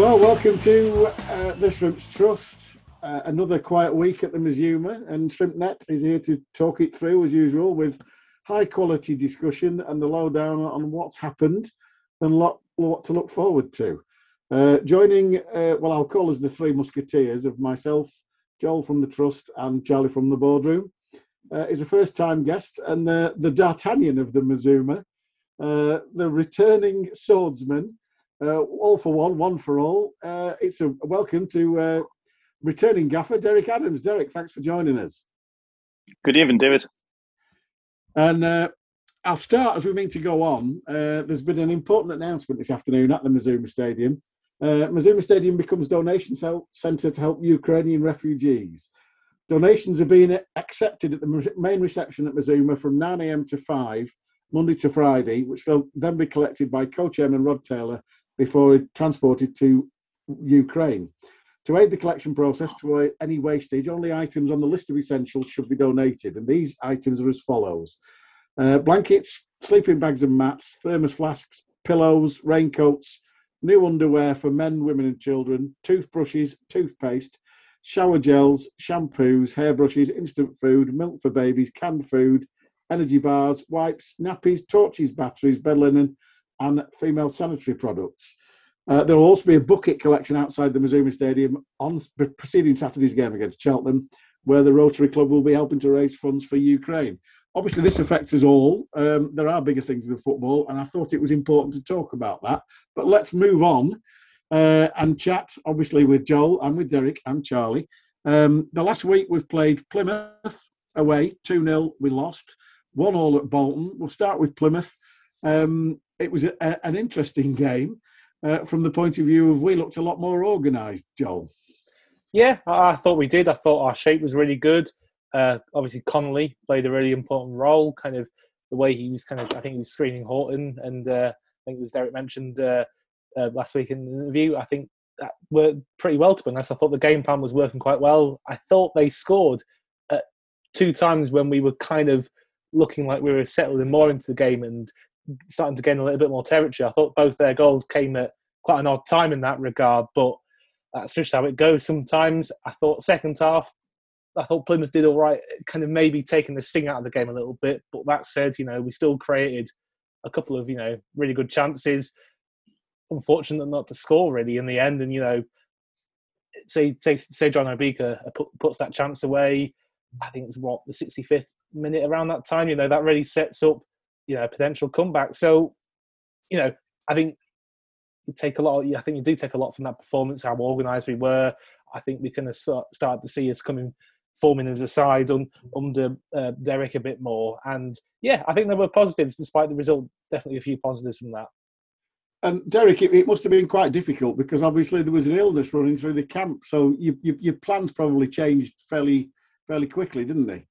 Well, welcome to uh, the Shrimps Trust. Uh, another quiet week at the Mazuma, and ShrimpNet is here to talk it through as usual with high quality discussion and the lowdown on what's happened and lot, what to look forward to. Uh, joining, uh, well, I'll call us the three musketeers of myself, Joel from the Trust, and Charlie from the boardroom, uh, is a first time guest and the, D'Artagnan of the Mazuma, uh, the returning swordsman. Uh, all for one, one for all. Uh, it's a welcome to uh, returning gaffer Derek Adams. Derek, thanks for joining us. Good evening, David. And uh, I'll start as we mean to go on. Uh, there's been an important announcement this afternoon at the Mazuma Stadium. Uh, Mazuma Stadium becomes donation centre to help Ukrainian refugees. Donations are being accepted at the main reception at Mazuma from 9 a.m. to 5, Monday to Friday, which will then be collected by co-chairman Rod Taylor before it transported to Ukraine. To aid the collection process to avoid any wastage, only items on the list of essentials should be donated, and these items are as follows uh, blankets, sleeping bags and mats, thermos flasks, pillows, raincoats, new underwear for men, women, and children, toothbrushes, toothpaste, shower gels, shampoos, hairbrushes, instant food, milk for babies, canned food, energy bars, wipes, nappies, torches, batteries, bed linen, and female sanitary products. Uh, there will also be a bucket collection outside the Mazuma Stadium on preceding Saturday's game against Cheltenham, where the Rotary Club will be helping to raise funds for Ukraine. Obviously, this affects us all. Um, there are bigger things than football, and I thought it was important to talk about that. But let's move on uh, and chat, obviously, with Joel and with Derek and Charlie. Um, the last week we've played Plymouth away, 2 0, we lost, 1 all at Bolton. We'll start with Plymouth. Um, it was a, an interesting game uh, from the point of view of we looked a lot more organised, Joel. Yeah, I thought we did. I thought our shape was really good. Uh, obviously, Connolly played a really important role. Kind of the way he was kind of, I think he was screening Horton, and uh, I think it was Derek mentioned uh, uh, last week in the interview. I think that worked pretty well to be honest. I thought the game plan was working quite well. I thought they scored at two times when we were kind of looking like we were settling more into the game and starting to gain a little bit more territory. I thought both their goals came at quite an odd time in that regard, but that's just how it goes sometimes. I thought second half, I thought Plymouth did all right, kind of maybe taking the sting out of the game a little bit. But that said, you know, we still created a couple of, you know, really good chances. Unfortunate not to score really in the end. And, you know, say say, say John Obika uh, puts that chance away. I think it's what the 65th minute around that time. You know, that really sets up you know potential comeback. So, you know, I think you take a lot. Of, I think you do take a lot from that performance. How organised we were. I think we kind of start, start to see us coming forming as a side un, under uh, Derek a bit more. And yeah, I think there were positives despite the result. Definitely a few positives from that. And Derek, it, it, must have been quite difficult because obviously there was an illness running through the camp, so you, you, your plans probably changed fairly fairly quickly, didn't they?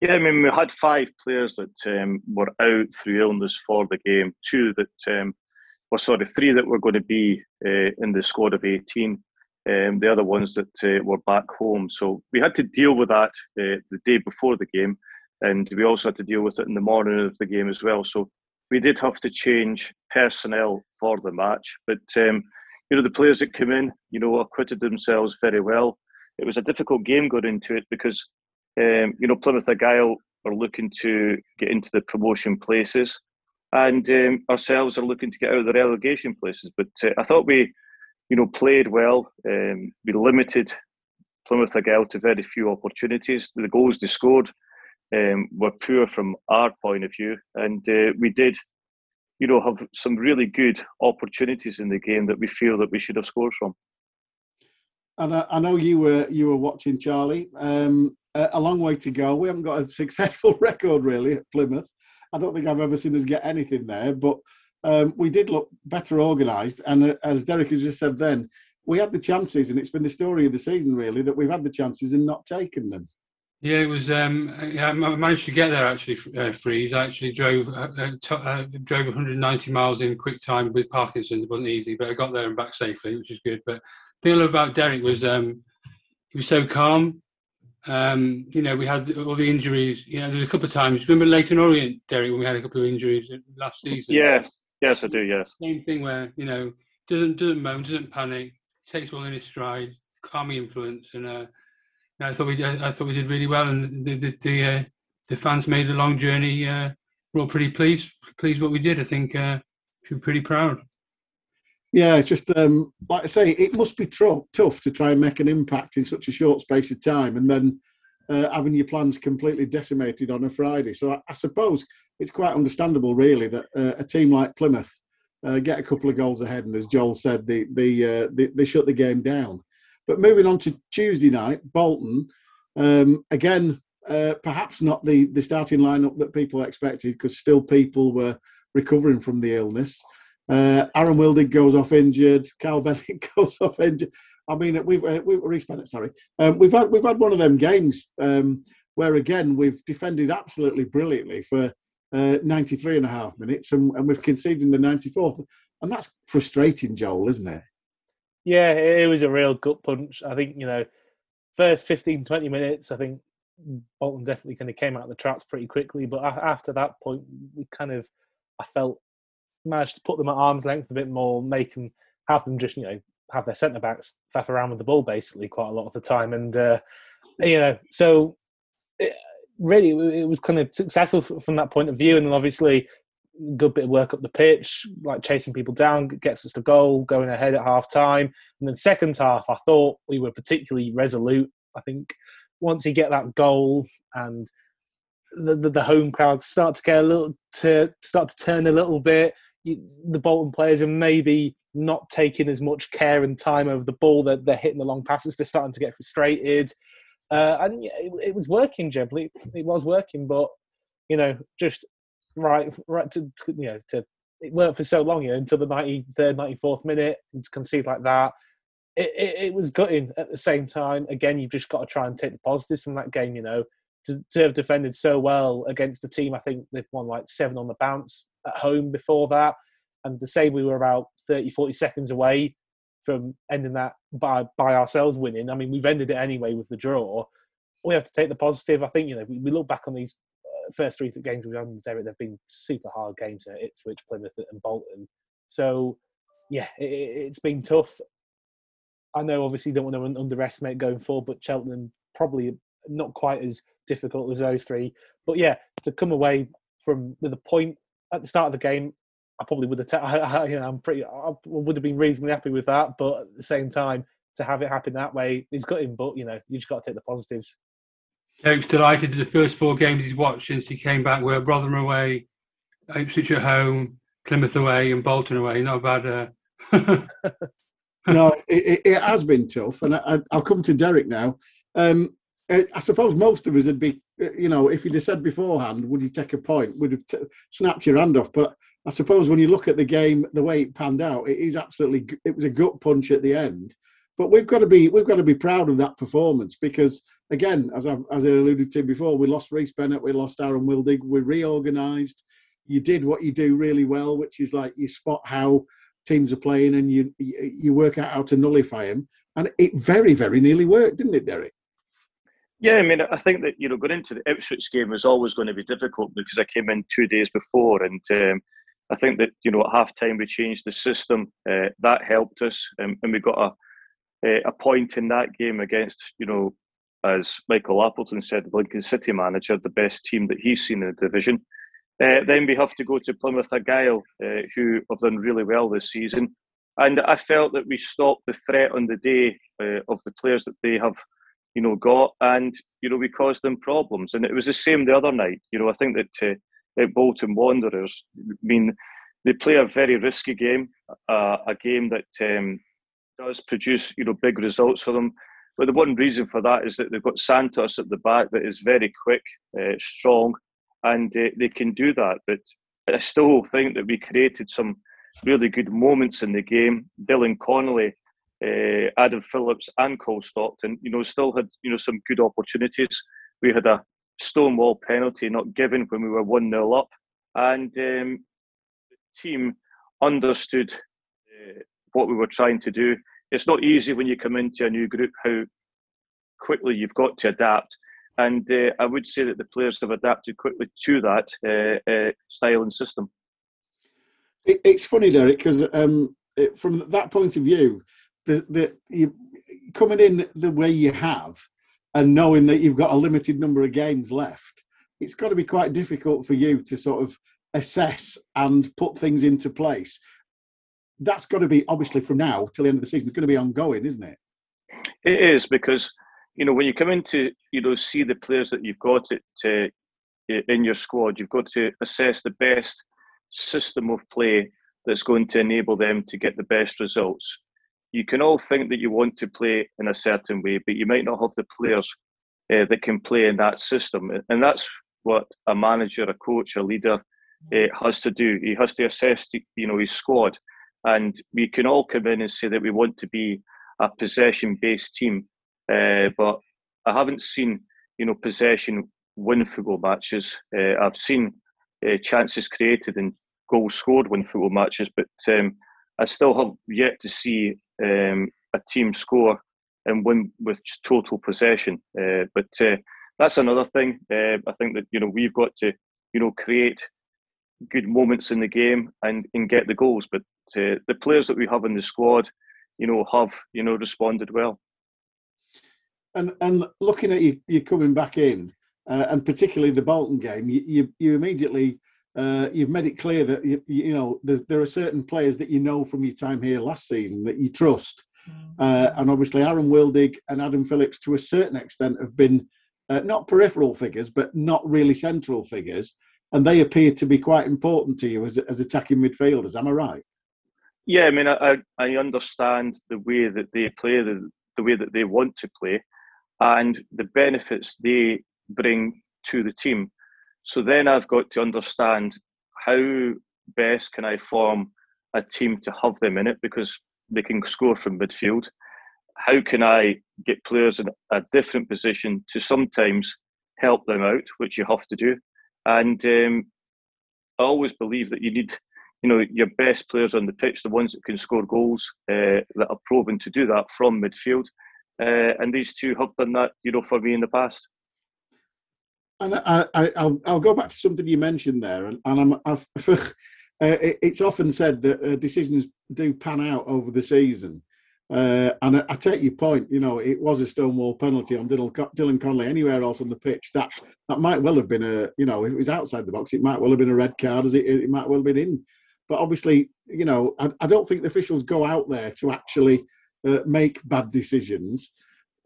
Yeah, I mean, we had five players that um, were out through illness for the game. Two that, um, well, sorry, three that were going to be uh, in the squad of 18. Um, the other ones that uh, were back home. So we had to deal with that uh, the day before the game, and we also had to deal with it in the morning of the game as well. So we did have to change personnel for the match. But um, you know, the players that came in, you know, acquitted themselves very well. It was a difficult game going into it because um, you know, Plymouth Argyle are looking to get into the promotion places, and um, ourselves are looking to get out of the relegation places. But uh, I thought we, you know, played well. Um, we limited Plymouth Argyle to very few opportunities. The goals they scored um, were poor from our point of view, and uh, we did, you know, have some really good opportunities in the game that we feel that we should have scored from. And I, I know you were you were watching Charlie. Um, a long way to go. We haven't got a successful record really at Plymouth. I don't think I've ever seen us get anything there. But um, we did look better organised, and uh, as Derek has just said, then we had the chances, and it's been the story of the season really that we've had the chances and not taken them. Yeah, it was. Um, yeah, I managed to get there actually. Uh, freeze. I actually drove uh, uh, to, uh, drove 190 miles in quick time with Parkinson's. It wasn't easy, but I got there and back safely, which is good. But thing about Derek was um, he was so calm. Um, you know, we had all the injuries. You know, there's a couple of times. Remember Leyton Orient, Derek, when we had a couple of injuries last season. Yes, yes, I do. Yes. Same thing where you know doesn't doesn't moan, doesn't panic, takes all in his stride, calm influence, and. Uh, I thought we I thought we did really well, and the the the, uh, the fans made a long journey. Uh, we're all pretty pleased pleased what we did. I think uh, we're pretty proud. Yeah, it's just um, like I say, it must be tr- tough to try and make an impact in such a short space of time, and then uh, having your plans completely decimated on a Friday. So I, I suppose it's quite understandable, really, that uh, a team like Plymouth uh, get a couple of goals ahead, and as Joel said, they they, uh, they, they shut the game down. But moving on to Tuesday night, Bolton, um, again, uh, perhaps not the, the starting lineup that people expected because still people were recovering from the illness. Uh, Aaron Wildig goes off injured. Cal Bennett goes off injured. I mean, we've uh, we, Rhys Bennett, sorry. Um, we've had we've had one of them games um, where again we've defended absolutely brilliantly for uh, 93 and a half minutes and, and we've conceded in the 94th, and that's frustrating, Joel, isn't it? Yeah, it was a real gut punch. I think, you know, first 15, 20 minutes, I think Bolton definitely kind of came out of the traps pretty quickly. But after that point, we kind of, I felt, managed to put them at arm's length a bit more, make them, have them just, you know, have their centre backs faff around with the ball basically quite a lot of the time. And, uh, you know, so it, really it was kind of successful from that point of view. And then obviously, good bit of work up the pitch, like chasing people down, gets us the goal, going ahead at half time. And then second half, I thought we were particularly resolute. I think once you get that goal and the, the, the home crowd start to get a little to start to turn a little bit, the Bolton players are maybe not taking as much care and time over the ball. They're, they're hitting the long passes. They're starting to get frustrated. Uh, and it, it was working generally. It was working, but you know, just right, right to, to you know to it worked for so long, you know, until the 93rd, 94th minute, and to concede like that. It, it, it, was gutting at the same time. Again, you've just got to try and take the positives from that game, you know. To, to have defended so well against the team, I think they've won like seven on the bounce at home before that. And to say we were about 30, 40 seconds away from ending that by, by ourselves winning, I mean, we've ended it anyway with the draw. We have to take the positive. I think, you know, we, we look back on these uh, first three games we've done Derek, they've been super hard games at Ipswich, Plymouth, and Bolton. So, yeah, it, has been tough. I know, obviously, don't want to underestimate going forward, but Cheltenham probably not quite as difficult as those three. But yeah, to come away from with a point at the start of the game, I probably would have. T- I, you know, I'm pretty. I would have been reasonably happy with that. But at the same time, to have it happen that way is gutting. But you know, you just got to take the positives. Derek's delighted the first four games he's watched since he came back were Rotherham away, Ipswich at home, Plymouth away, and Bolton away. Not bad. Uh... no, it, it, has been tough, and I, will come to Derek now. Um, Uh, I suppose most of us would be, uh, you know, if you'd have said beforehand, would you take a point? Would have t- snapped your hand off. But I suppose when you look at the game, the way it panned out, it is absolutely. It was a gut punch at the end. But we've got to be we've got to be proud of that performance because again, as I as I alluded to before, we lost Rhys Bennett, we lost Aaron Wildig, we reorganised. You did what you do really well, which is like you spot how teams are playing and you you work out how to nullify them, and it very very nearly worked, didn't it, Derek? Yeah, I mean, I think that you know going into the Ipswich game was always going to be difficult because I came in two days before, and um, I think that you know at half time we changed the system. Uh, that helped us, um, and we got a uh, a point in that game against, you know, as Michael Appleton said, the Lincoln City manager, the best team that he's seen in the division. Uh, then we have to go to Plymouth Argyle, uh, who have done really well this season. And I felt that we stopped the threat on the day uh, of the players that they have, you know, got, and you know we caused them problems. And it was the same the other night. You know, I think that uh, at Bolton Wanderers, I mean, they play a very risky game, uh, a game that um, does produce you know big results for them. But the one reason for that is that they've got Santos at the back that is very quick, uh, strong, and uh, they can do that. But I still think that we created some really good moments in the game. Dylan Connolly, uh, Adam Phillips, and Cole Stockton, you know, still had you know some good opportunities. We had a stonewall penalty not given when we were one 0 up, and um, the team understood uh, what we were trying to do. It's not easy when you come into a new group how quickly you've got to adapt. And uh, I would say that the players have adapted quickly to that uh, uh, style and system. It, it's funny, Derek, because um, from that point of view, you coming in the way you have, and knowing that you've got a limited number of games left, it's got to be quite difficult for you to sort of assess and put things into place. That's got to be obviously from now till the end of the season. It's going to be ongoing, isn't it? It is because you know when you come into you know see the players that you've got it to, in your squad, you've got to assess the best system of play that's going to enable them to get the best results. You can all think that you want to play in a certain way, but you might not have the players uh, that can play in that system, and that's what a manager, a coach, a leader uh, has to do. He has to assess, you know, his squad, and we can all come in and say that we want to be a possession-based team, uh, but I haven't seen, you know, possession win football matches. I've seen chances created and goals scored win football matches, but um, I still have yet to see um, a team score and win with total possession. Uh, but uh, that's another thing. Uh, I think that you know we've got to you know create good moments in the game and, and get the goals. But uh, the players that we have in the squad, you know, have you know responded well. And and looking at you, you coming back in, uh, and particularly the Bolton game, you you, you immediately. Uh, you've made it clear that you, you know there are certain players that you know from your time here last season that you trust, uh, and obviously Aaron Wildig and Adam Phillips to a certain extent have been uh, not peripheral figures, but not really central figures, and they appear to be quite important to you as, as attacking midfielders. Am I right? Yeah, I mean, I, I understand the way that they play, the, the way that they want to play, and the benefits they bring to the team. So then I've got to understand how best can I form a team to have them in it because they can score from midfield. How can I get players in a different position to sometimes help them out, which you have to do. And um, I always believe that you need, you know, your best players on the pitch, the ones that can score goals, uh, that are proven to do that from midfield. Uh, and these two have done that, you know, for me in the past. And I, will I'll go back to something you mentioned there, and, and I'm, uh, it's often said that uh, decisions do pan out over the season. Uh, and I, I, take your point. You know, it was a stonewall penalty on Dylan, Dylan Connolly. Anywhere else on the pitch, that that might well have been a. You know, if it was outside the box, it might well have been a red card. As it, it might well have been in. But obviously, you know, I, I don't think the officials go out there to actually uh, make bad decisions.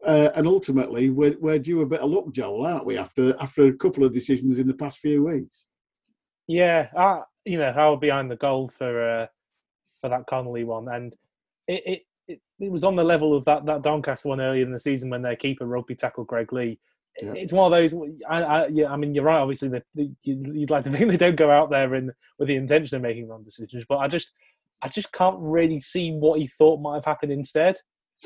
Uh, and ultimately, we're, we're due a bit of luck, Joel, aren't we? After after a couple of decisions in the past few weeks. Yeah, I, you know, I was behind the goal for uh, for that Connolly one, and it, it it, it was on the level of that, that Doncaster one earlier in the season when their keeper rugby tackled Greg Leigh. Yeah. It's one of those. I, I, yeah, I mean, you're right. Obviously, the, the, you'd like to think they don't go out there in, with the intention of making wrong decisions, but I just, I just can't really see what he thought might have happened instead.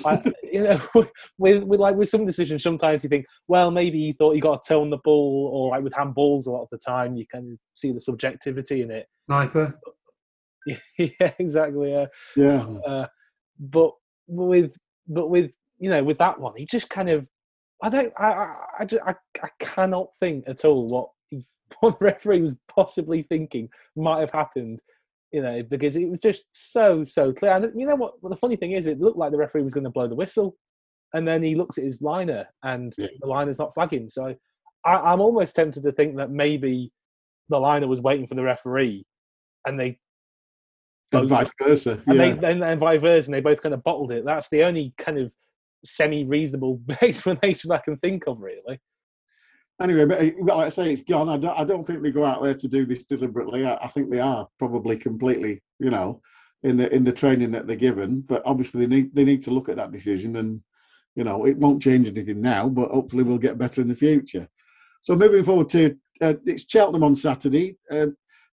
I, you know, with, with like with some decisions, sometimes you think, well, maybe he thought he got a toe on the ball, or like with handballs, a lot of the time you can see the subjectivity in it. Sniper. yeah, exactly. Uh, yeah. Uh, but with but with you know with that one, he just kind of I don't I I I, just, I, I cannot think at all what what the referee was possibly thinking might have happened. You know, because it was just so so clear. And you know what? Well, the funny thing is, it looked like the referee was going to blow the whistle, and then he looks at his liner, and yeah. the liner's not flagging. So I, I'm almost tempted to think that maybe the liner was waiting for the referee, and they and vice versa. And yeah. they and, and vice versa, and they both kind of bottled it. That's the only kind of semi-reasonable explanation I can think of, really. Anyway, but, eh, like I say, it's gone. I don't, I don't think they go out there to do this deliberately. I, I think they are probably completely, you know, in the in the training that they're given. But obviously, they need they need to look at that decision, and you know, it won't change anything now. But hopefully, we'll get better in the future. So moving forward to uh, it's Cheltenham on Saturday. Uh,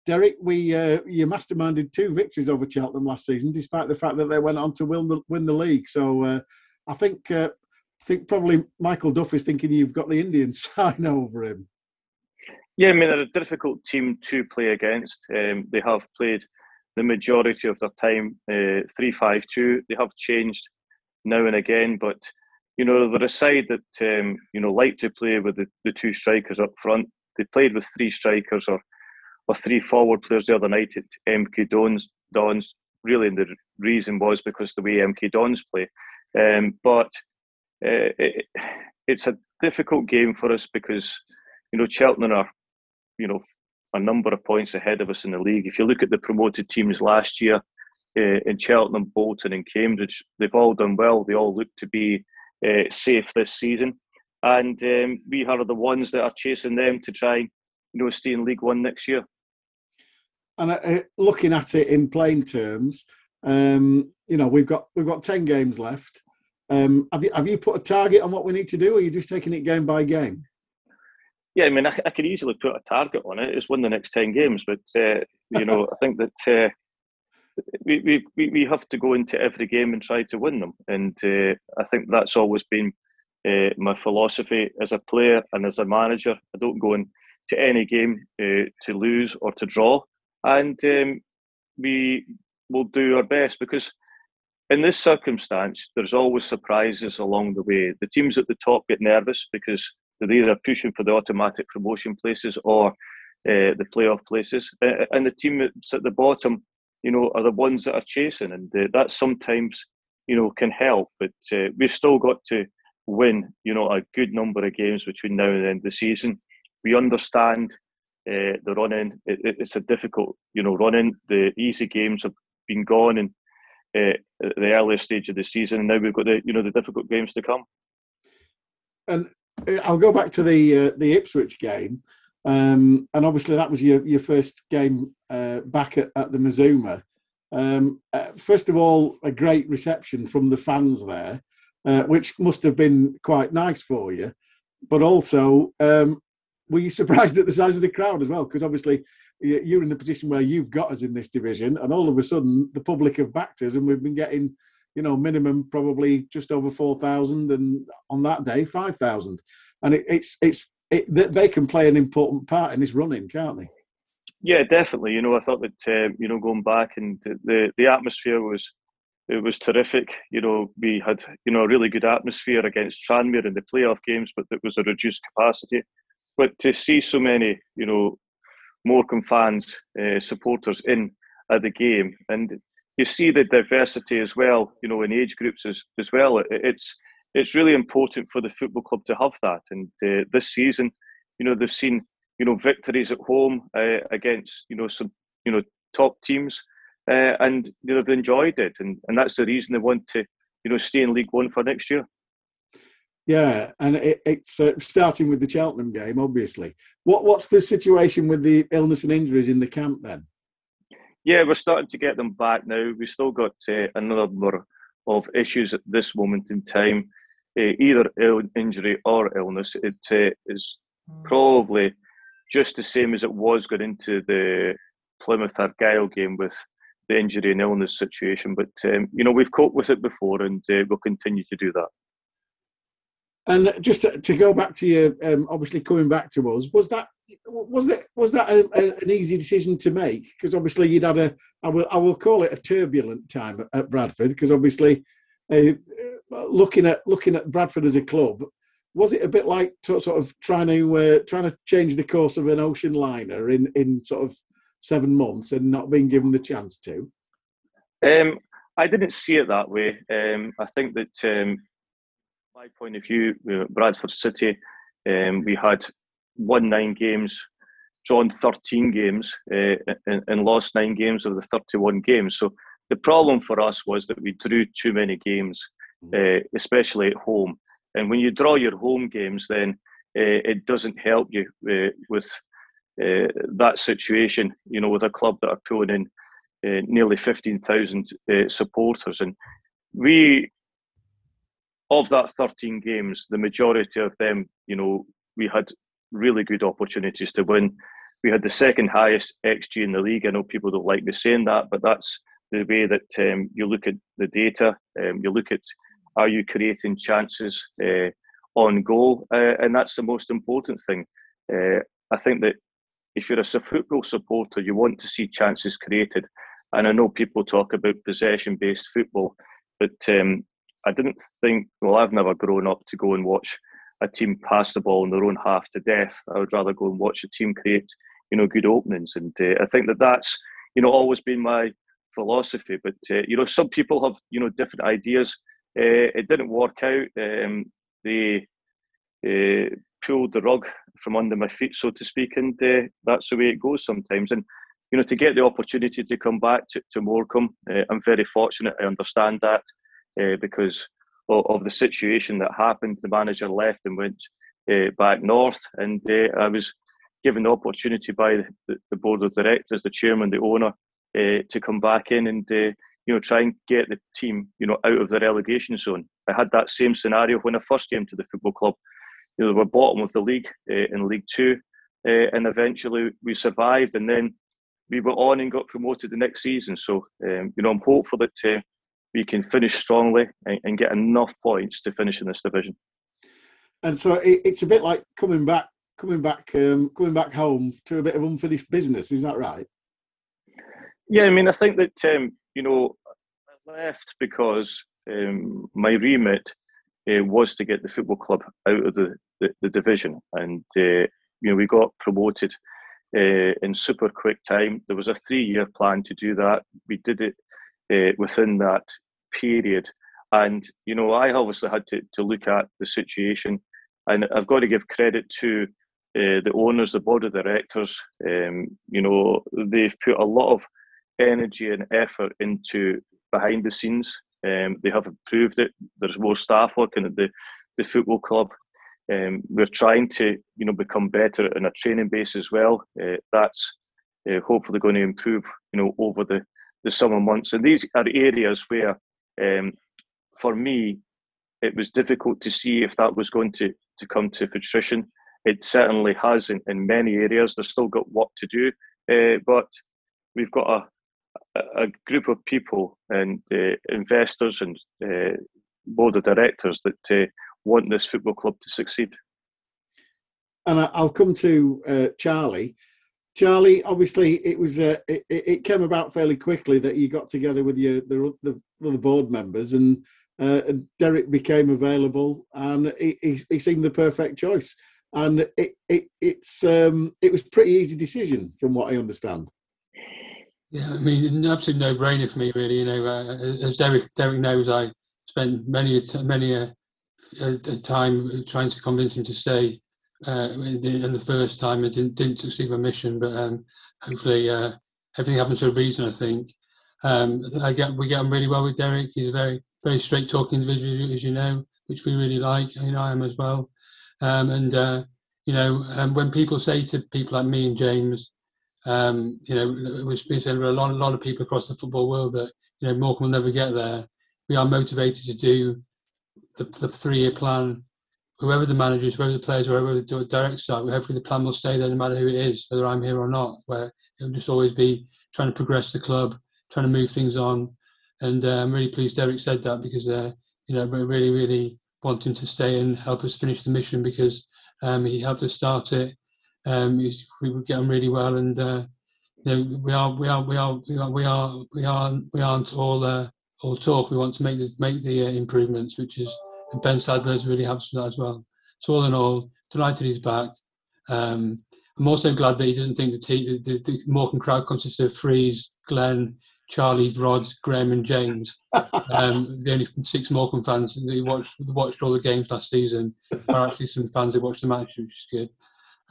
Derek, we uh, you masterminded two victories over Cheltenham last season, despite the fact that they went on to win the win the league. So uh, I think uh, I think probably Michael Duff is thinking you've got the Indian sign over him. Yeah, I mean they're a difficult team to play against. Um, they have played the majority of their time uh, three five two. They have changed now and again, but you know they're a side that um, you know like to play with the, the two strikers up front. They played with three strikers or or three forward players the other night at MK Dons. Dons. Really, and the reason was because the way MK Dons play. Um, but uh, it, it's a difficult game for us because you know Cheltenham are you know a number of points ahead of us in the league. If you look at the promoted teams last year uh, in Cheltenham, Bolton, and Cambridge, they've all done well. They all look to be uh, safe this season, and um, we are the ones that are chasing them to try, you know, stay in League One next year. And uh, looking at it in plain terms, um, you know, we've got we've got ten games left. Um, have you have you put a target on what we need to do, or are you just taking it game by game? Yeah, I mean, I, I could easily put a target on it. It's win the next ten games, but uh, you know, I think that uh, we, we we have to go into every game and try to win them, and uh, I think that's always been uh, my philosophy as a player and as a manager. I don't go into any game uh, to lose or to draw, and um, we will do our best because in this circumstance, there's always surprises along the way. The teams at the top get nervous because they're either pushing for the automatic promotion places or uh, the playoff places, uh, and the team that's at the bottom, you know, are the ones that are chasing, and uh, that sometimes, you know, can help. But uh, we've still got to win, you know, a good number of games between now and the end of the season. We understand the running; it, it's a difficult, you know, running. The easy games have been gone, and uh, the earlier stage of the season, and now we've got the you know the difficult games to come. And uh, I'll go back to the uh, the Ipswich game, um, and obviously that was your your first game uh, back at, at the Mazuma. Um, uh, first of all, a great reception from the fans there, uh, which must have been quite nice for you. But also, um, were you surprised at the size of the crowd as well? Because obviously you're in the position where you've got us in this division, and all of a sudden the public have backed us, and we've been getting, you know, minimum probably just over four thousand, and on that day five thousand, and it, it's it's it, they can play an important part in this running, can't they? Yeah, definitely. You know, I thought that uh, you know going back and the the atmosphere was it was terrific. You know, we had you know a really good atmosphere against Tranmere in the playoff games, but it was a reduced capacity. But to see so many, you know, Morecambe fans, uh, supporters in at the game, and you see the diversity as well. You know, in age groups as as well. It, it's it's really important for the football club to have that. And uh, this season, you know, they've seen you know victories at home uh, against you know some you know top teams, uh, and you know, they've enjoyed it, and and that's the reason they want to you know stay in League One for next year. Yeah, and it, it's uh, starting with the Cheltenham game, obviously. What what's the situation with the illness and injuries in the camp then? Yeah, we're starting to get them back now. We've still got uh, another number of issues at this moment in time, uh, either Ill, injury or illness. It uh, is probably just the same as it was going into the Plymouth Argyle game with the injury and illness situation. But um, you know we've coped with it before, and uh, we'll continue to do that. And just to, to go back to you, um, obviously coming back to us, was that was that was that a, a, an easy decision to make? Because obviously you'd had a, I will I will call it a turbulent time at, at Bradford. Because obviously, uh, looking at looking at Bradford as a club, was it a bit like sort of trying to uh, trying to change the course of an ocean liner in in sort of seven months and not being given the chance to? Um, I didn't see it that way. Um, I think that um, my point of view, Bradford City, um, we had won nine games, drawn 13 games, uh, and, and, lost nine games of the 31 games. So the problem for us was that we drew too many games, uh, especially at home. And when you draw your home games, then uh, it doesn't help you uh, with uh, that situation. You know, with a club that are pulling in uh, nearly 15,000 supporters, and we of that 13 games, the majority of them, you know, we had really good opportunities to win. We had the second highest XG in the league. I know people don't like me saying that, but that's the way that um, you look at the data. Um, you look at are you creating chances uh, on goal, uh, and that's the most important thing. Uh, I think that if you're a football supporter, you want to see chances created. And I know people talk about possession-based football, but um, I didn't think. Well, I've never grown up to go and watch a team pass the ball in their own half to death. I would rather go and watch a team create, you know, good openings. And uh, I think that that's, you know, always been my philosophy. But uh, you know, some people have, you know, different ideas. Uh, it didn't work out. Um, they uh, pulled the rug from under my feet, so to speak, and uh, that's the way it goes sometimes. And you know, to get the opportunity to come back to, to Morecambe, uh, I'm very fortunate. I understand that uh, because of, of, the situation that happened. The manager left and went uh, back north, and uh, I was given the opportunity by the, the, board of directors, the chairman, the owner, uh, to come back in and uh, you know try and get the team you know out of the relegation zone. I had that same scenario when I first came to the football club. You know, we were bottom of the league in League Two, and eventually we survived, and then we were on and got promoted the next season. So, um, you know, I'm hopeful that uh, we can finish strongly and, and, get enough points to finish in this division. And so it, it's a bit like coming back, coming back, um, coming back home to a bit of unfinished business. Is that right? Yeah, I mean, I think that um, you know, I left because um, my remit uh, was to get the football club out of the, the, the division, and uh, you know, we got promoted uh, in super quick time. There was a three year plan to do that. We did it uh, within that period. And, you know, I obviously had to, to look at the situation. And I've got to give credit to uh, the owners, the board of directors. Um, you know, they've put a lot of energy and effort into behind the scenes. Um, they have improved it. There's more staff working at the, the football club. Um, we're trying to, you know, become better in a training base as well. Uh, that's uh, hopefully going to improve, you know, over the, the summer months. And these are areas where, um, for me, it was difficult to see if that was going to, to come to fruition. It certainly has in, in many areas. They've still got work to do, uh, but we've got a, a group of people and uh, investors and uh, board of directors that uh, want this football club to succeed. And I'll come to uh, Charlie. Charlie, obviously, it was uh, it, it, came about fairly quickly that you got together with your the the, the board members, and, uh, Derek became available, and he, he, seemed the perfect choice. And it, it it's um, it was pretty easy decision, from what I understand. Yeah, I mean, an absolute no-brainer for me, really. You know, uh, as Derek Derek knows, I spent many many a a time trying to convince him to stay uh, in, the, first time. It didn't, didn't succeed my mission, but um, hopefully uh, everything happens for a reason. I think um, I get we get on really well with Derek. He's a very very straight talking individual, as you know, which we really like. Mean, I am as well. Um, and uh, you know, um, when people say to people like me and James, um, you know, we've been saying a lot, a lot of people across the football world that you know Morecambe will never get there. We are motivated to do the, the three-year plan, whoever the managers, whoever the players, whoever the directors are, hopefully the plan will stay there no matter who it is, whether I'm here or not. Where it'll just always be trying to progress the club, trying to move things on, and uh, I'm really pleased Derek said that because uh, you know we're really really wanting to stay and help us finish the mission because um, he helped us start it. Um, we would get on really well, and uh, you know, we are we are we are we are we are we aren't we aren't all uh, all talk. We want to make the make the uh, improvements, which is and Ben Sadler's really helps with that as well. So all in all, delighted he's back. Um, I'm also glad that he doesn't think the, t- the, the, crowd consists of Freeze, Glenn, Charlie, Rod, Graham, and James. Um, the only six Morecambe fans that watched watched all the games last season are actually some fans who watched the match, which is good.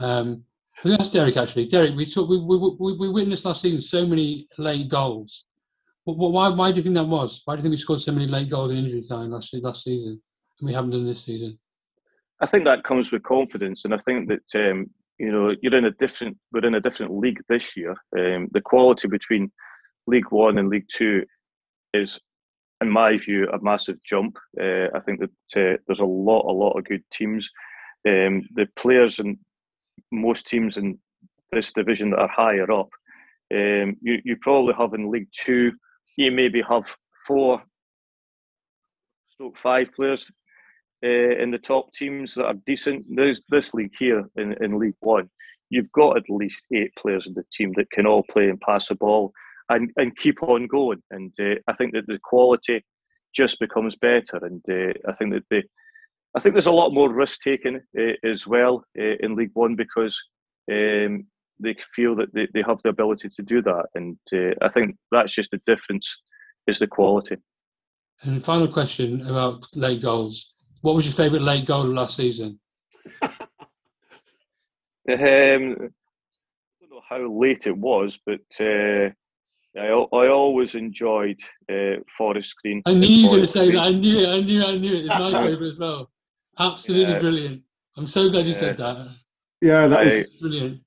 Um, that's Derek actually. Derek, we saw we, we, we, we witnessed last season so many late goals. Why, why do you think that was? Why do you think we scored so many late goals in injury time last last season? We haven't done this season? I think that comes with confidence, and I think that um, you know you're in a different we're in a different league this year. Um, the quality between League One and League Two is, in my view, a massive jump. Uh, I think that uh, there's a lot, a lot of good teams. Um, the players and most teams in this division that are higher up. Um, you you probably have in League Two, you maybe have four, stroke five players uh, in the top teams that are decent. There's this league here in, in League One. You've got at least eight players in the team that can all play and pass the ball and, and keep on going. And uh, I think that the quality just becomes better. And uh, I think that the I think there's a lot more risk taken uh, as well uh, in League One because um, they feel that they, they have the ability to do that. And uh, I think that's just the difference is the quality. And final question about late goals. What was your favourite late goal of last season? Um, I don't know how late it was, but uh, I, I always enjoyed uh, Forest Green. I knew you were going to say that. I knew it. I knew. I knew it. It's my favourite as well. Absolutely Yeah. brilliant. I'm so glad you said that. Yeah, that was I- Brilliant.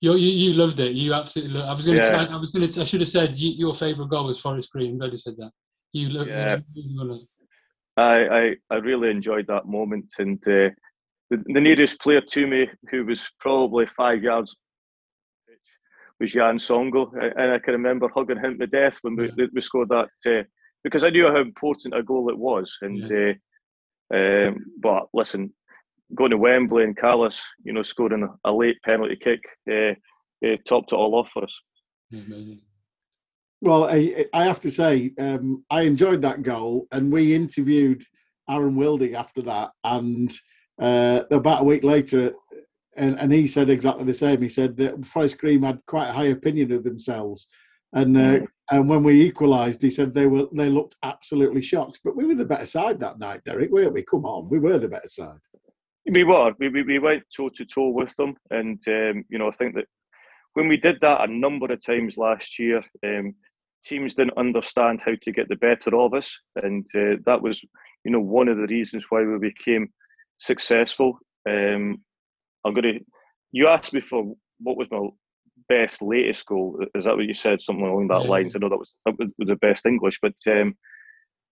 You, you, you loved it. You absolutely. Loved, I was going to. Yeah. I was going to. I should have said you, your favourite goal was Forest Green. I'm glad you said that. You loved. Yeah. You, loved it. I, I, I really enjoyed that moment. And uh, the, the nearest player to me, who was probably five yards, was Yann Songo'o. And I can remember hugging him to death when we, we scored that, uh, because I knew how important a goal it was. And uh, um, But listen, going to Wembley and Carlos, you know, scoring a, a late penalty kick, uh, uh, topped it all off for us. Yeah, amazing. Well, I, I have to say, um, I enjoyed that goal, and we interviewed Aaron Wildig after that, and uh, about a week later, and, and he said exactly the same. He said that Forest Green had quite a high opinion of themselves, and uh, and when we equalised, he said they were they looked absolutely shocked. But we were the better side that night, Derek, weren't we? Come on, we were the better side. We were. We, we, we went toe to toe with them. And, um, you know, I think that when we did that a number of times last year, um, teams didn't understand how to get the better of us. And uh, that was, you know, one of the reasons why we became successful. Um, I'm going to, you asked me for what was my best latest goal. Is that what you said? Something along that Yeah. lines. I know that was, that was the best English, but um,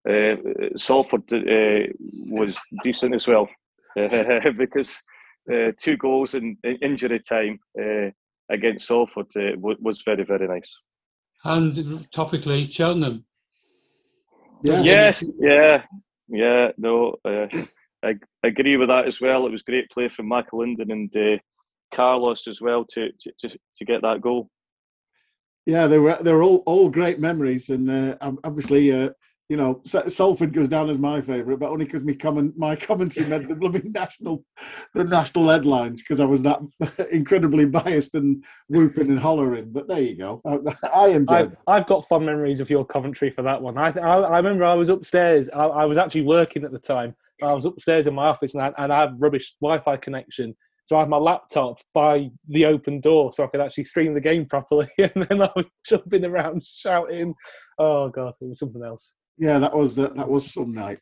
uh, Salford uh, was decent as well uh, because uh, two goals in, in injury time uh, against Salford uh, wa- was very, very nice. And topically, Cheltenham. Yeah. Yes, yeah, yeah. No, uh, I I agree with that as well. It was great play from McAlinden and uh, Carlos as well to, to, to, to get that goal. Yeah, they were they were all, all great memories, and uh, obviously, uh, you know, Salford goes down as my favourite, but only because me comment my commentary made the blooming national the national headlines because I was that incredibly biased and whooping and hollering. But there you go, I, I enjoyed. I've, it. I've got fond memories of your Coventry for that one. I, I, I remember I was upstairs. I, I was actually working at the time. I was upstairs in my office and I, and I had rubbish Wi-Fi connection. So I had my laptop by the open door so I could actually stream the game properly. And then I was jumping around shouting. Oh god, it was something else. Yeah, that was uh, that was some night.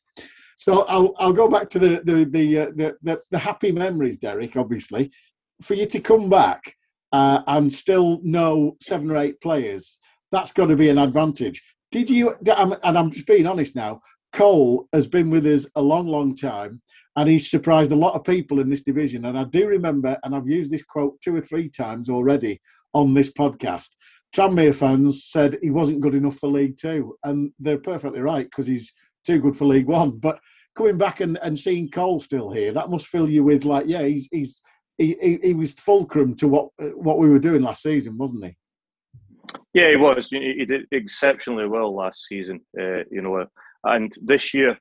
So I'll I'll go back to the the the, uh, the, the the happy memories, Derek. Obviously, for you to come back uh, and still know seven or eight players, that's got to be an advantage. Did you? And I'm just being honest now. Cole has been with us a long, long time, and he's surprised a lot of people in this division. And I do remember, and I've used this quote two or three times already on this podcast. Tranmere fans said he wasn't good enough for League Two, and they're perfectly right because he's too good for League One. But coming back and, and seeing Cole still here, that must fill you with like, yeah, he's he's he, he, was fulcrum to what uh, what we were doing last season, wasn't he? Yeah, he was. He did exceptionally well last season. Uh, you know, and this year,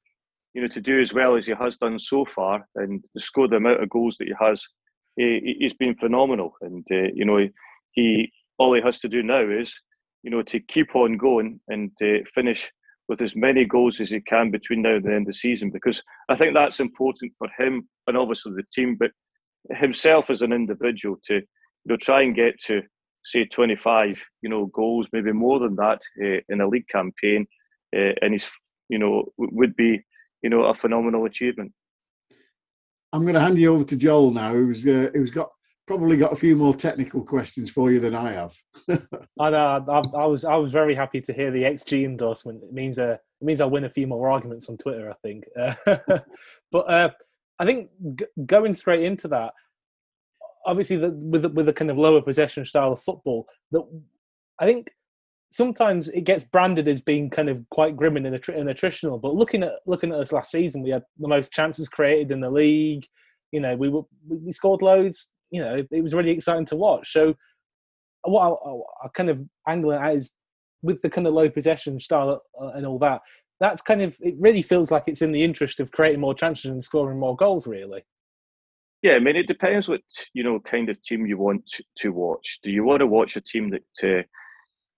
you know, to do as well as he has done so far, and to score the amount of goals that he has, he, he's been phenomenal. And uh, you know, he all he has to do now is, you know, to keep on going and uh, finish with as many goals as he can between now and the end of the season, because I think that's important for him and obviously the team, but himself as an individual to you know try and get to say 25 you know goals maybe more than that uh, in a league campaign uh, and he's you know would be you know a phenomenal achievement. I'm going to hand you over to Joel now, who's uh, who's got probably got a few more technical questions for you than I have. I know. I, I was I was very happy to hear the XG endorsement. It means uh, it means I'll win a few more arguments on Twitter. I think. Uh, but uh, I think g- going straight into that, obviously the, with the, with the kind of lower possession style of football that I think sometimes it gets branded as being kind of quite grim and, and attritional. But looking at looking at us last season, we had the most chances created in the league. You know, we were we scored loads. You know, it was really exciting to watch. So what I, I kind of angling at is with the kind of low possession style uh, and all that. That's kind of it. Really feels like it's in the interest of creating more chances and scoring more goals. Really. Yeah, I mean, it depends what you know kind of team you want to watch. Do you want to watch a team that uh,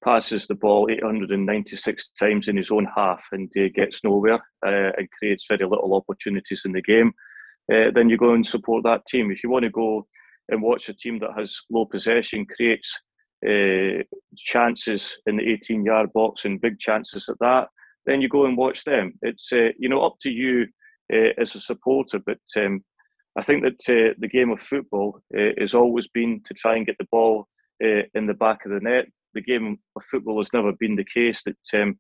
passes the ball 896 times in his own half and uh, gets nowhere uh, and creates very little opportunities in the game? Uh, then you go and support that team. If you want to go and watch a team that has low possession, creates uh, chances in the 18-yard box and big chances at that, then you go and watch them. It's uh, you know up to you as a supporter, but um, I think that uh, the game of football uh, has always been to try and get the ball uh, in the back of the net. The game of football has never been the case that um,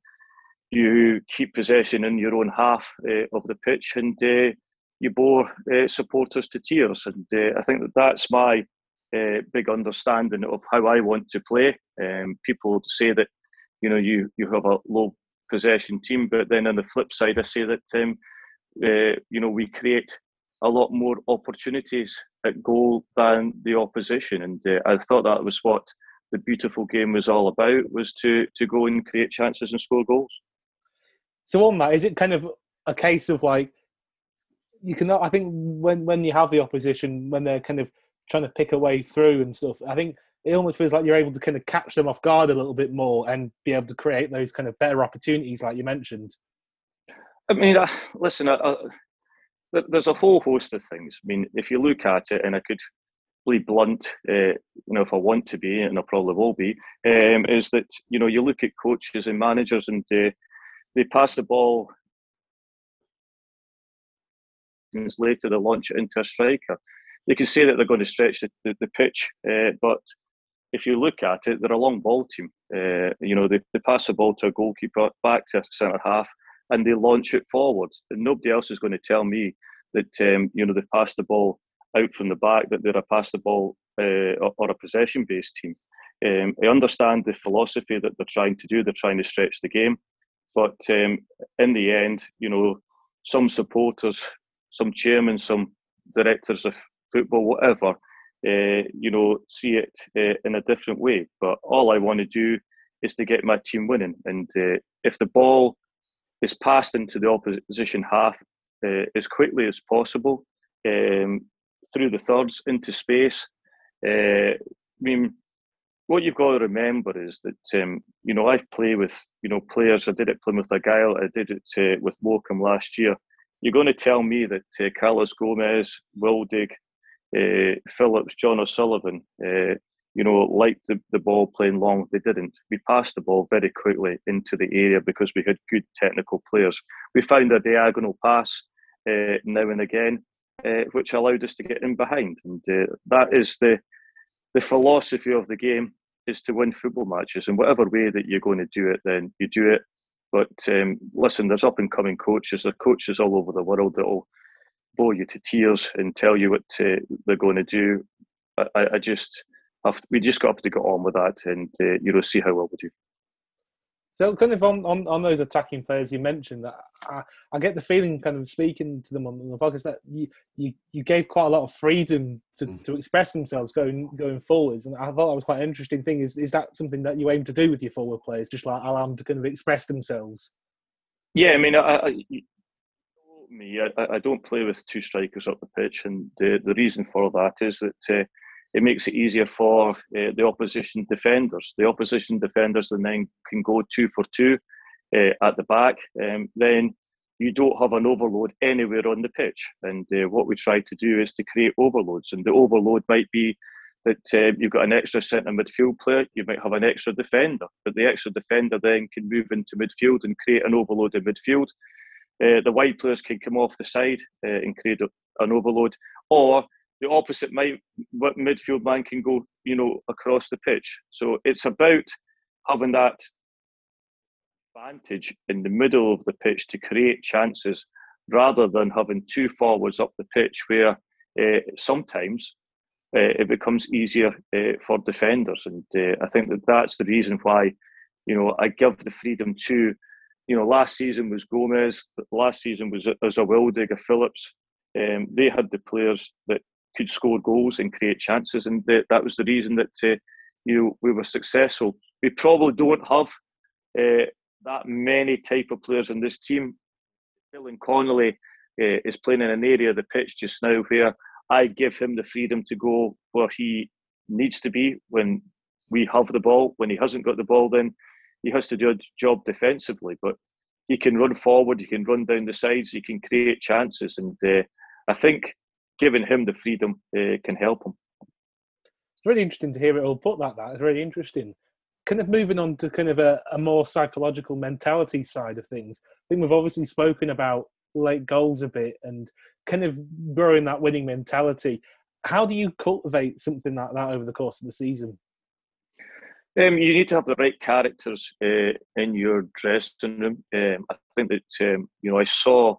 you keep possession in your own half uh, of the pitch and uh, you bore uh, supporters to tears. And I think that that's my big understanding of how I want to play. Um, people say that you know you you have a low possession team, but then on the flip side, I say that um, you know we create a lot more opportunities at goal than the opposition. And uh, I thought that was what the beautiful game was all about was to to go and create chances and score goals. So on that, is it kind of a case of like you can? I think when when you have the opposition when they're kind of trying to pick a way through and stuff, I think it almost feels like you're able to kind of catch them off guard a little bit more and be able to create those kind of better opportunities, like you mentioned. I mean, uh, listen, I, I, there's a whole host of things. I mean, if you look at it, and I could be blunt, uh, you know, if I want to be, and I probably will be, um, is that you know you look at coaches and managers, and uh, they pass the ball. Later, they launch it into a striker. They can say that they're going to stretch the, the, the pitch, uh, but if you look at it, they're a long ball team. Uh, you know, they, they pass the ball to a goalkeeper, back to a centre half, and they launch it forward. And nobody else is going to tell me that um, you know they pass the ball out from the back, that they're a pass the ball uh, or a possession based team. Um, I understand the philosophy that they're trying to do. They're trying to stretch the game, but um, in the end, you know, some supporters, some chairmen, some directors of football, whatever, uh, you know, see it uh, in a different way. But all I want to do is to get my team winning. And uh, if the ball is passed into the opposition half as quickly as possible um, through the thirds into space. I mean, what you've got to remember is that um, you know I play with you know players. I did it Plymouth Argyle. I did it with Morecambe last year. You're going to tell me that uh, Carlos Gomes, Wildig, uh, Phillips, John O'Sullivan, uh, you know, liked the, the ball playing long. They didn't. We passed the ball very quickly into the area because we had good technical players. We found a diagonal pass uh, now and again, uh, which allowed us to get in behind. And uh, that is the the philosophy of the game is to win football matches. And whatever way that you're going to do it, then you do it. But um, listen, there's up and coming coaches. There are coaches all over the world that will bore you to tears and tell you what uh, they're going to do. I, I just have, we just got to get on with that and uh, you know see how well we do. So, kind of on, on, on those attacking players you mentioned, I, I get the feeling, kind of speaking to them on the podcast, that you, you, you gave quite a lot of freedom to, mm. to express themselves going going forwards, and I thought that was quite an interesting thing. Is is that something that you aim to do with your forward players, just like allow them to kind of express themselves? Yeah, I mean, I, I, me, I, I don't play with two strikers up the pitch, and the the reason for that is that. Uh, it makes it easier for uh, the opposition defenders. The opposition defenders then can go two for two uh, at the back. Um, then you don't have an overload anywhere on the pitch. And uh, what we try to do is to create overloads. And the overload might be that uh, you've got an extra centre midfield player, you might have an extra defender, but the extra defender then can move into midfield and create an overload in midfield. Uh, the wide players can come off the side uh, and create an overload, or the opposite might midfield man can go, you know, across the pitch. So it's about having that advantage in the middle of the pitch to create chances rather than having two forwards up the pitch where uh, sometimes uh, it becomes easier uh, for defenders. And uh, I think that that's the reason why, you know, I give the freedom to, you know, last season was Gomes, last season was as a Wildig, a Phillips. Um, they had the players that could score goals and create chances, and th- that was the reason that uh, you know we were successful. We probably don't have uh, that many type of players in this team. Dylan Connolly uh, is playing in an area of the pitch just now where I give him the freedom to go where he needs to be when we have the ball. When he hasn't got the ball, then he has to do a job defensively. But he can run forward, he can run down the sides, he can create chances, and uh, I think giving him the freedom uh, can help him. It's really interesting to hear it all put like that. It's really interesting. Kind of moving on to kind of a, a more psychological mentality side of things. I think we've obviously spoken about late goals a bit and kind of growing that winning mentality. How do you cultivate something like that over the course of the season? Um, you need to have the right characters uh, in your dressing room. Um, I think that um, you know I saw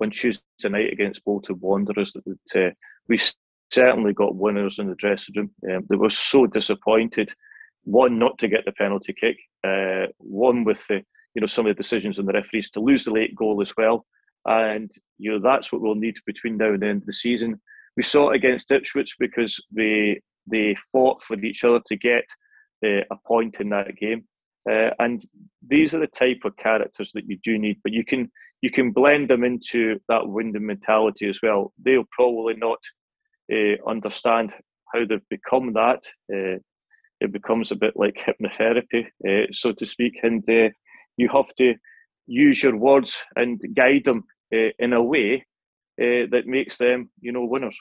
on Tuesday night against Bolton Wanderers that, that uh, we certainly got winners in the dressing room. Um, they were so disappointed. One, not to get the penalty kick. Uh, one with the you know some of the decisions on the referees to lose the late goal as well. And you know that's what we'll need between now and the end of the season. We saw it against Ipswich because they they fought for each other to get uh, a point in that game. Uh, and these are the type of characters that you do need, but you can you can blend them into that winning mentality as well. They'll probably not uh, understand how they've become that. Uh, it becomes a bit like hypnotherapy, uh, so to speak, and you have to use your words and guide them in a way that makes them, you know, winners.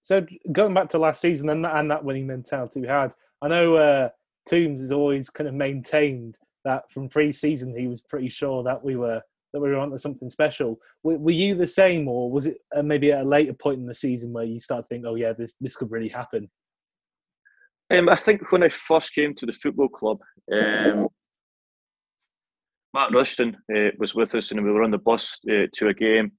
So going back to last season and, and that winning mentality we had, I know uh, Toombs has always kind of maintained that from pre-season he was pretty sure that we were that we were onto something special. Were, were you the same, or was it uh, maybe at a later point in the season where you start thinking, "Oh yeah, this this could really happen"? Um, I think when I first came to the football club, um, Matt Rushton uh, was with us, and we were on the bus uh, to a game.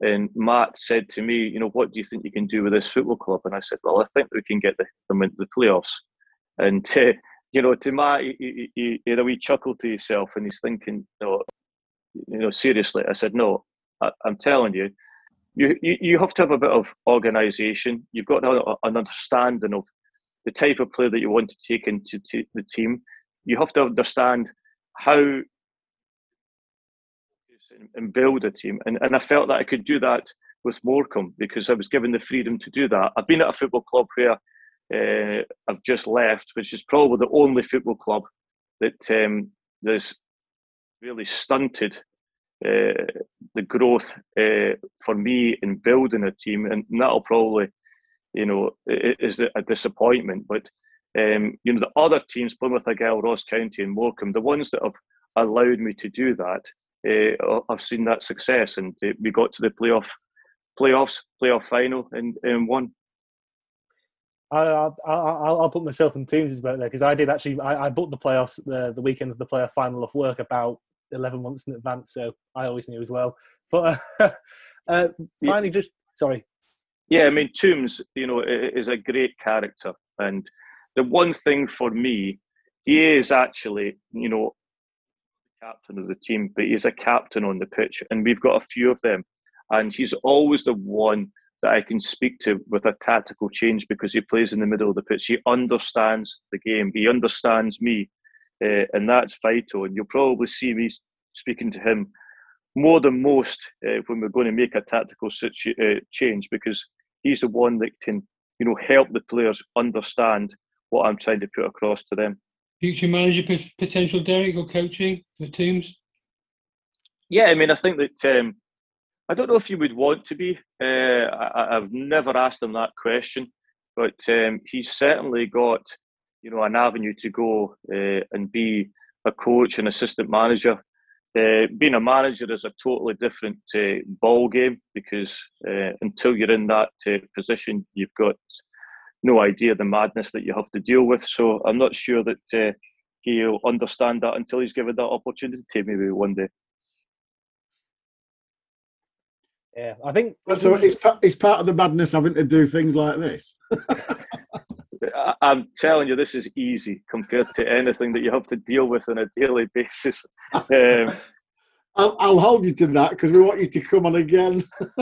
And Matt said to me, "You know, what do you think you can do with this football club?" And I said, "Well, I think we can get the, them into the playoffs." And uh, you know, to Matt, he, he, he, had a wee chuckle to himself, and he's thinking, "No, you know, seriously." I said, "No, I, am telling you, you, you, have to have a bit of organisation. You've got have an understanding of the type of player that you want to take into the team. You have to understand how and build a team. And, and I felt that I could do that with Morecambe because I was given the freedom to do that. I've been at a football club where uh, I've just left, which is probably the only football club that um, there's really stunted uh, the growth uh, for me in building a team, and that'll probably, you know, is a disappointment. But um, you know, the other teams, Plymouth Argyle, Ross County, and Morecambe, the ones that have allowed me to do that, uh, I've seen that success, and uh, we got to the playoff, playoffs, playoff final, and, and won. I, I'll, I'll, I'll put myself in teams about there because I did actually. I, I booked the playoffs the, the weekend of the playoff final off work about eleven months in advance, so I always knew as well. But uh, uh, finally, just sorry. Yeah, I mean, Toombs, you know, is a great character, and the one thing for me, he is actually, you know, captain of the team, but he's a captain on the pitch, and we've got a few of them. And he's always the one that I can speak to with a tactical change because he plays in the middle of the pitch. He understands the game. He understands me, uh, and that's vital. And you'll probably see me speaking to him more than most uh, when we're going to make a tactical situ- uh, change because he's the one that can, you know, help the players understand what I'm trying to put across to them future manager potential, Derek, or coaching for teams? Yeah, I mean, I think that um, I don't know if you would want to be. Uh, I, have never asked him that question, but um, he's certainly got you know an avenue to go uh, and be a coach and assistant manager. Uh, being a manager is a totally different uh, ball game because uh, until you're in that uh, position, you've got no idea the madness that you have to deal with. So I'm not sure that he'll understand that until he's given that opportunity maybe one day. Yeah, I think So it's, it's part of the madness having to do things like this. I- I'm telling you, this is easy compared to anything that you have to deal with on a daily basis. Um, I'll, I'll hold you to that because we want you to come on again.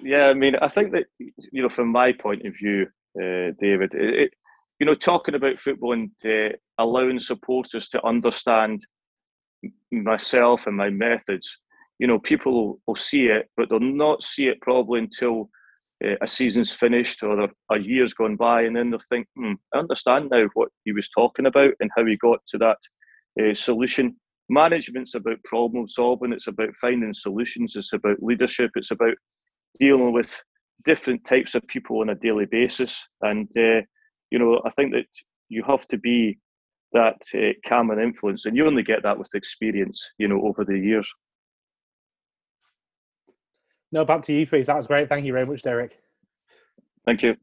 yeah, I mean, I think that you know, from my point of view, uh, David, it, it, you know, talking about football and uh, allowing supporters to understand myself and my methods. You know, people will see it, but they'll not see it probably until uh, a season's finished or a- year's gone by, and then they'll think, hmm, "I understand now what he was talking about and how he got to that uh, solution." Management's about problem solving. It's about finding solutions. It's about leadership. It's about dealing with different types of people on a daily basis. And uh, you know, I think that you have to be that uh, calm and influence, and you only get that with experience. You know, over the years. No, back to you, Freeze. That was great. Thank you very much, Derek. Thank you.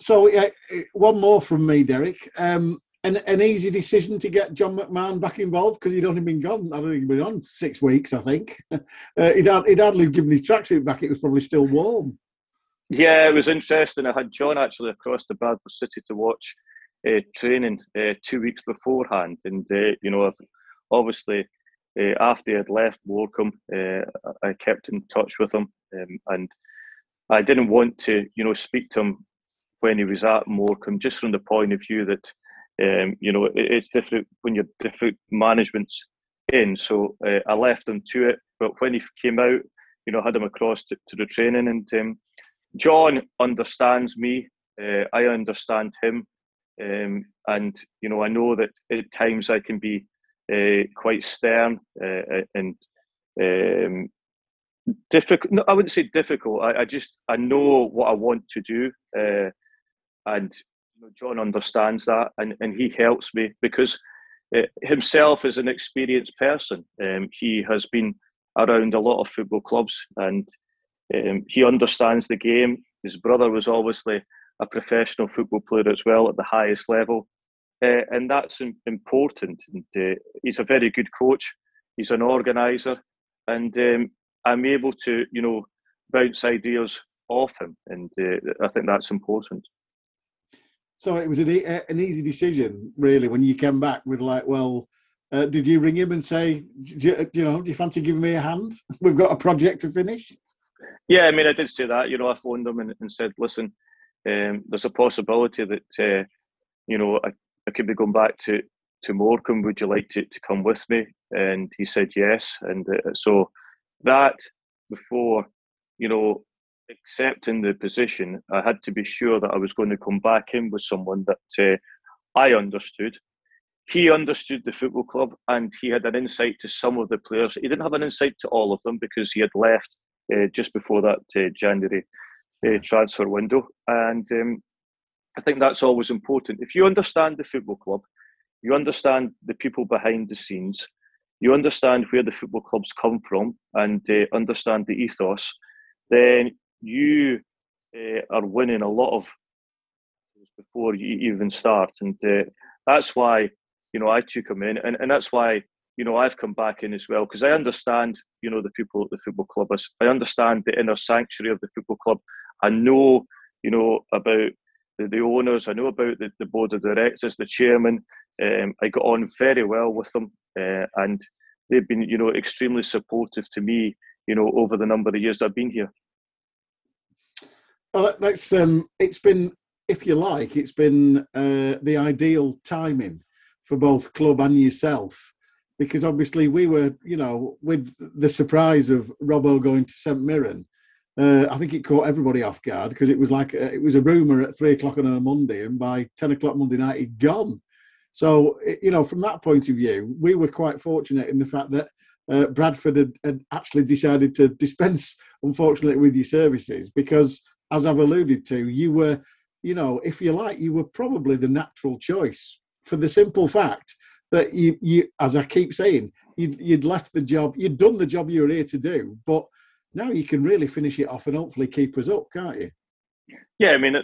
So, yeah, eh, one more from me, Derek. Um, an, an easy decision to get John McMahon back involved because he'd only been gone. I don't think he'd been on six weeks. I think uh, he'd, had, he'd hardly given his tracksuit back. It was probably still warm. Yeah, it was interesting. I had John actually across to Bradford City to watch uh, training uh, two weeks beforehand, and uh, you know, I've- obviously uh, after he had left Morecambe, uh, I kept in touch with him, um, and I didn't want to, you know, speak to him when he was at Morecambe, just from the point of view that, um, you know, it, it's different when you're different managements in. So uh, I left him to it, but when he came out, you know, I had him across to, to the training, and um, John understands me. I understand him, um, and you know I know that at times I can be quite stern uh, and um, difficult. No, I wouldn't say difficult. I, I just I know what I want to do, uh, and you know, John understands that, and, and he helps me because uh, himself is an experienced person. Um, he has been around a lot of football clubs, and um, he understands the game. His brother was obviously a professional football player as well at the highest level, uh, and that's important. And uh, he's a very good coach. He's an organizer, and um, I'm able to, you know, bounce ideas off him, and uh, I think that's important. So it was an, e- an easy decision, really, when you came back with like, well, uh, did you ring him and say, do you, you know, do you fancy giving me a hand? We've got a project to finish. Yeah, I mean, I did say that. You know, I phoned him and, and said, "Listen, um, there's a possibility that uh, you know I, I could be going back to to Morecambe. Would you like to, to come with me?" And he said yes. And uh, so that before you know accepting the position, I had to be sure that I was going to come back in with someone that uh, I understood. He understood the football club and he had an insight to some of the players. He didn't have an insight to all of them because he had left uh, just before that uh, January uh, transfer window. And um, I think that's always important. If you understand the football club, you understand the people behind the scenes, you understand where the football clubs come from, and uh, understand the ethos, then you uh, are winning a lot of before you even start. And uh, that's why you know I took him in, and, and that's why you know I've come back in as well because I understand you know the people at the football club. I understand the inner sanctuary of the football club. I know you know about the, the owners. I know about the, the board of directors, the chairman. Um, I got on very well with them, uh, and they've been you know extremely supportive to me. You know over the number of years I've been here. Well, that's um, it's been, if you like, it's been uh, the ideal timing for both club and yourself, because obviously we were, you know, with the surprise of Robbo going to St Mirren. Uh, I think it caught everybody off guard because it was like uh, it was a rumor at three o'clock on a Monday, and by ten o'clock Monday night he'd gone. So it- you know, from that point of view, we were quite fortunate in the fact that uh, Bradford had, had actually decided to dispense, unfortunately, with your services because as I've alluded to, you were, you know, if you like, you were probably the natural choice for the simple fact that you, you as I keep saying, you'd, you'd left the job, you'd done the job you were here to do, but now you can really finish it off and hopefully keep us up, can't you? Yeah, I mean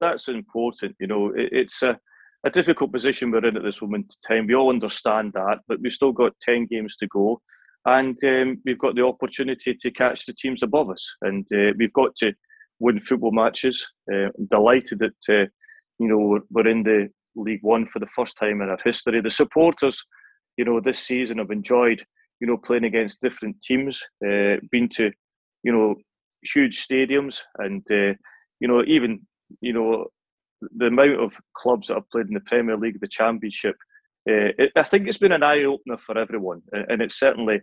that's important. You know, it's a, a difficult position we're in at this moment in time. We all understand that, but we've still got ten games to go. and um, we've got the opportunity to catch the teams above us, and uh, we've got to win football matches. Uh, I'm delighted that uh, you know we're, we're in the League One for the first time in our history. The supporters, you know, this season have enjoyed you know playing against different teams, uh, been to you know huge stadiums, and uh, you know even you know the amount of clubs that have played in the Premier League, the Championship. Uh, it, I think it's been an eye opener for everyone, and, it certainly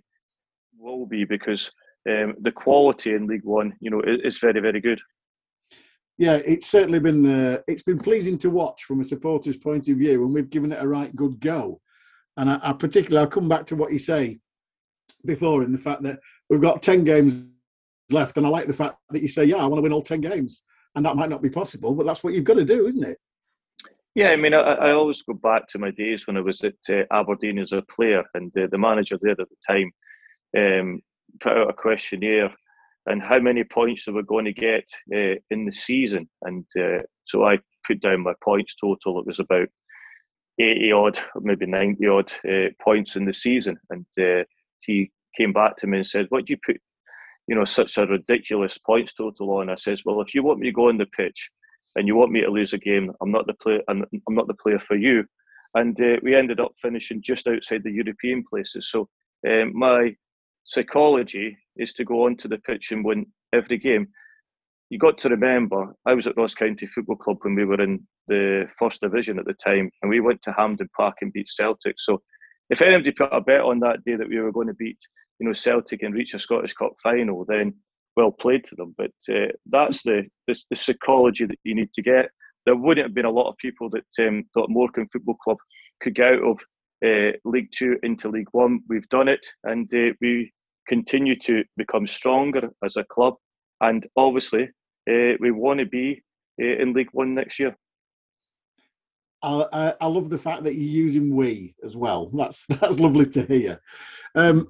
will be because um, the quality in League One, you know, is, is very, very good. Yeah, it's certainly been uh, it's been pleasing to watch from a supporter's point of view, and we've given it a right good go. And I, I particularly, I'll come back to what you say before in the fact that we've got ten games left, and I like the fact that you say, "Yeah, I want to win all ten games," and that might not be possible, but that's what you've got to do, isn't it? Yeah, I mean, I, I always go back to my days when I was at uh, Aberdeen as a player, and uh, the manager there at the time um, put out a questionnaire and how many points they were going to get uh, in the season. And uh, so I put down my points total. It was about 80 odd, maybe 90 odd uh, points in the season. And uh, he came back to me and said, What do you put, you know, such a ridiculous points total on? I says, Well, if you want me to go on the pitch and you want me to lose a game, I'm not the player, I'm not the player for you. And uh, we ended up finishing just outside the European places. So um, my psychology is to go onto the pitch and win every game. You got to remember, I was at Ross County Football Club when we were in the first division at the time, and we went to Hampden Park and beat Celtic. So, if anybody put a bet on that day that we were going to beat, you know, Celtic and reach a Scottish Cup final, then well played to them. But uh, that's the, the, the psychology that you need to get. There wouldn't have been a lot of people that um, thought Morecambe Football Club could get out of uh, League Two into League One. We've done it, and uh, we continue to become stronger as a club. And obviously, uh, we want to be uh, in League One next year. I, I, love the fact that you're using we as well. That's that's lovely to hear. Um,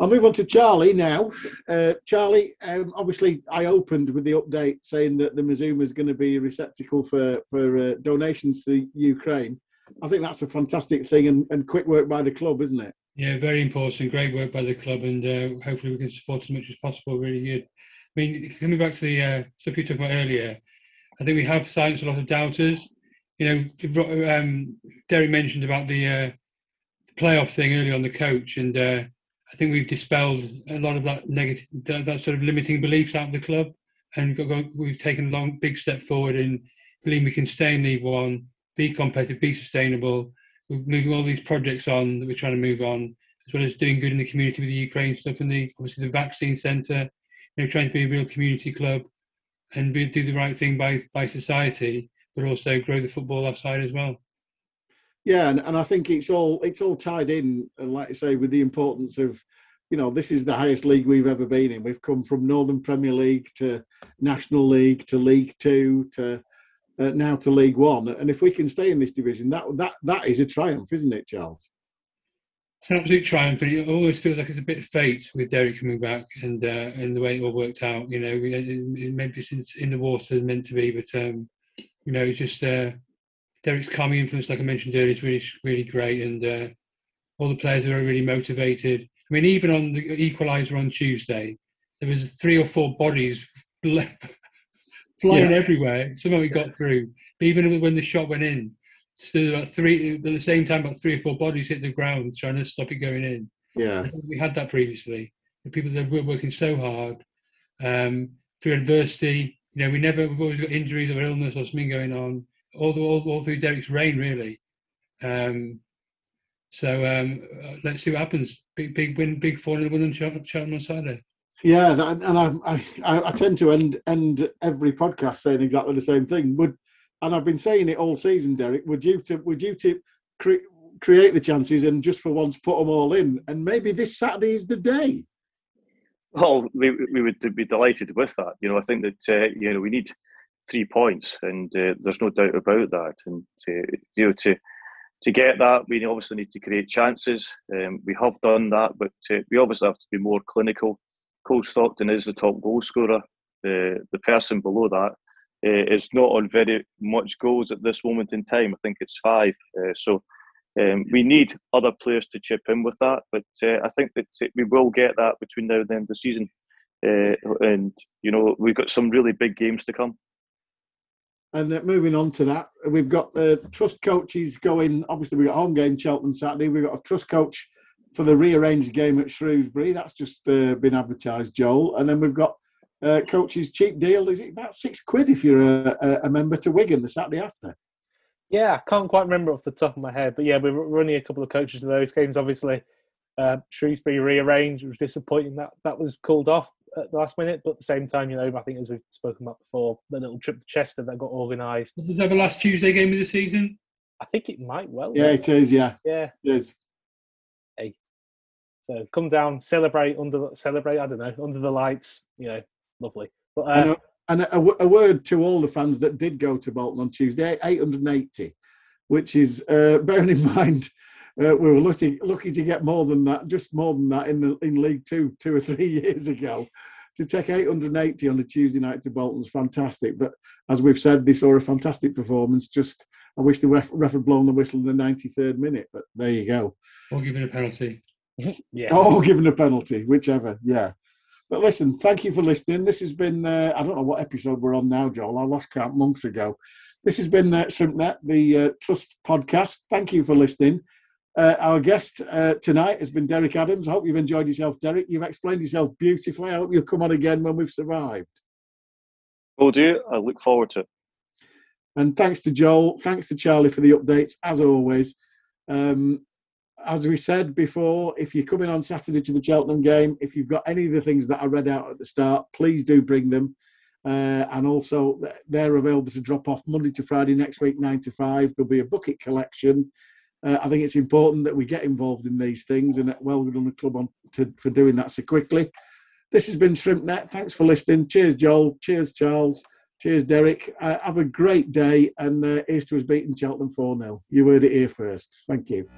I'll move on to Charlie now. Uh, Charlie, um, obviously, I opened with the update saying that the Mazuma is going to be a receptacle for for uh, donations to Ukraine. I think that's a fantastic thing and, and quick work by the club, isn't it? Yeah, very important. Great work by the club, and uh, hopefully we can support as much as possible. Really good. I mean, coming back to the uh, stuff you talked about earlier, I think we have silenced a lot of doubters. You know, um, Derek mentioned about the, uh, playoff thing earlier on the coach, and uh, I think we've dispelled a lot of that negative, that, that sort of limiting beliefs out of the club, and got, got, we've taken a long, big step forward in believing we can stay in League One, be competitive, be sustainable, we're moving all these projects on that we're trying to move on, as well as doing good in the community with the Ukraine stuff and the obviously the vaccine centre. You know, trying to be a real community club and be, do the right thing by by society, but also grow the football outside as well. Yeah, and, and I think it's all it's all tied in, and like I say, with the importance of, you know, this is the highest league we've ever been in. We've come from Northern Premier League to National League to League Two to uh, now to League One. And if we can stay in this division, that that that is a triumph, isn't it, Charles? It's an absolute triumph, but it always feels like it's a bit of fate with Derek coming back and uh, and the way it all worked out. You know, it, it maybe since in the water meant to be, but um, you know, it's just uh, Derek's calming influence, like I mentioned earlier, is really really great, and uh, all the players are really motivated. I mean, even on the equaliser on Tuesday, there was three or four bodies left flying yeah. everywhere. Somehow we got through. But even when the shot went in, still about three at the same time, about three or four bodies hit the ground trying to stop it going in. Yeah, we had that previously. The people that were working so hard um, through adversity. You know, we never we've always got injuries or illness or something going on. All the, all, all through Derek's reign, really. Um, so um, uh, let's see what happens. Big big win, big four 0 win on Cheltenham on Saturday. Yeah, that, and I, I I tend to end end every podcast saying exactly the same thing. Would and I've been saying it all season, Derek. Would you to would you to cre- create the chances and just for once put them all in? And maybe this Saturday is the day. Well, we we would be delighted with that. You know, I think that uh, you know we need three points, and uh, there's no doubt about that. And to, you know to to get that, we obviously need to create chances. Um, we have done that, but uh, we obviously have to be more clinical Cole Stockton is the top goal scorer. The the person below that uh, is not on very much goals at this moment in time. I think it's five. Uh, so Um, we need other players to chip in with that, but uh, I think that we will get that between now and the end of the season. Uh, and you know we've got some really big games to come. And uh, moving on to that, we've got the trust coaches going. Obviously, we've got home game Cheltenham Saturday. We've got a trust coach for the rearranged game at Shrewsbury. That's just uh, been advertised, Joel. And then we've got uh, coaches cheap deal. Is it about six quid if you're a, a member to Wigan the Saturday after? Yeah, I can't quite remember off the top of my head, but yeah, we're running a couple of coaches to those games. Obviously, uh, Shrewsbury rearranged. It was disappointing that that was called off at the last minute, but at the same time, you know, I think as we've spoken about before, the little trip to Chester that got organised. Was that the last Tuesday game of the season? I think it might well. Yeah, it is. Yeah, yeah, it is. Hey, so come down, celebrate under celebrate. I don't know under the lights. You know, lovely. But uh, and a, a, word to all the fans that did go to Bolton on Tuesday 880, which is, uh, bearing in mind, uh, we were lucky, lucky to get more than that, just more than that in the in League Two two or three years ago. To take 880 on a Tuesday night to Bolton's fantastic. But as we've said, they saw a fantastic performance. Just I wish the ref, ref had blown the whistle in the 93rd minute, but there you go. Or given a penalty. yeah. Oh, given a penalty, whichever. Yeah. But listen, thank you for listening. This has been, uh, I don't know what episode we're on now, Joel. I lost count months ago. This has been uh, ShrimpNet, the uh, Trust podcast. Thank you for listening. Uh, our guest uh, tonight has been Derek Adams. I hope you've enjoyed yourself, Derek. You've explained yourself beautifully. I hope you'll come on again when we've survived. Will do. I look forward to it. And thanks to Joel. Thanks to Charlie for the updates, as always. Um, as we said before, if you're coming on Saturday to the Cheltenham game, if you've got any of the things that I read out at the start, please do bring them. Uh, and also, they're available to drop off Monday to Friday next week, 9 to 5. There'll be a bucket collection. Uh, I think it's important that we get involved in these things, and well done on the club on to, for doing that so quickly. This has been ShrimpNet. Thanks for listening. Cheers, Joel. Cheers, Charles. Cheers, Derek. Uh, have a great day. And uh, Easter has beaten Cheltenham 4 0. You heard it here first. Thank you.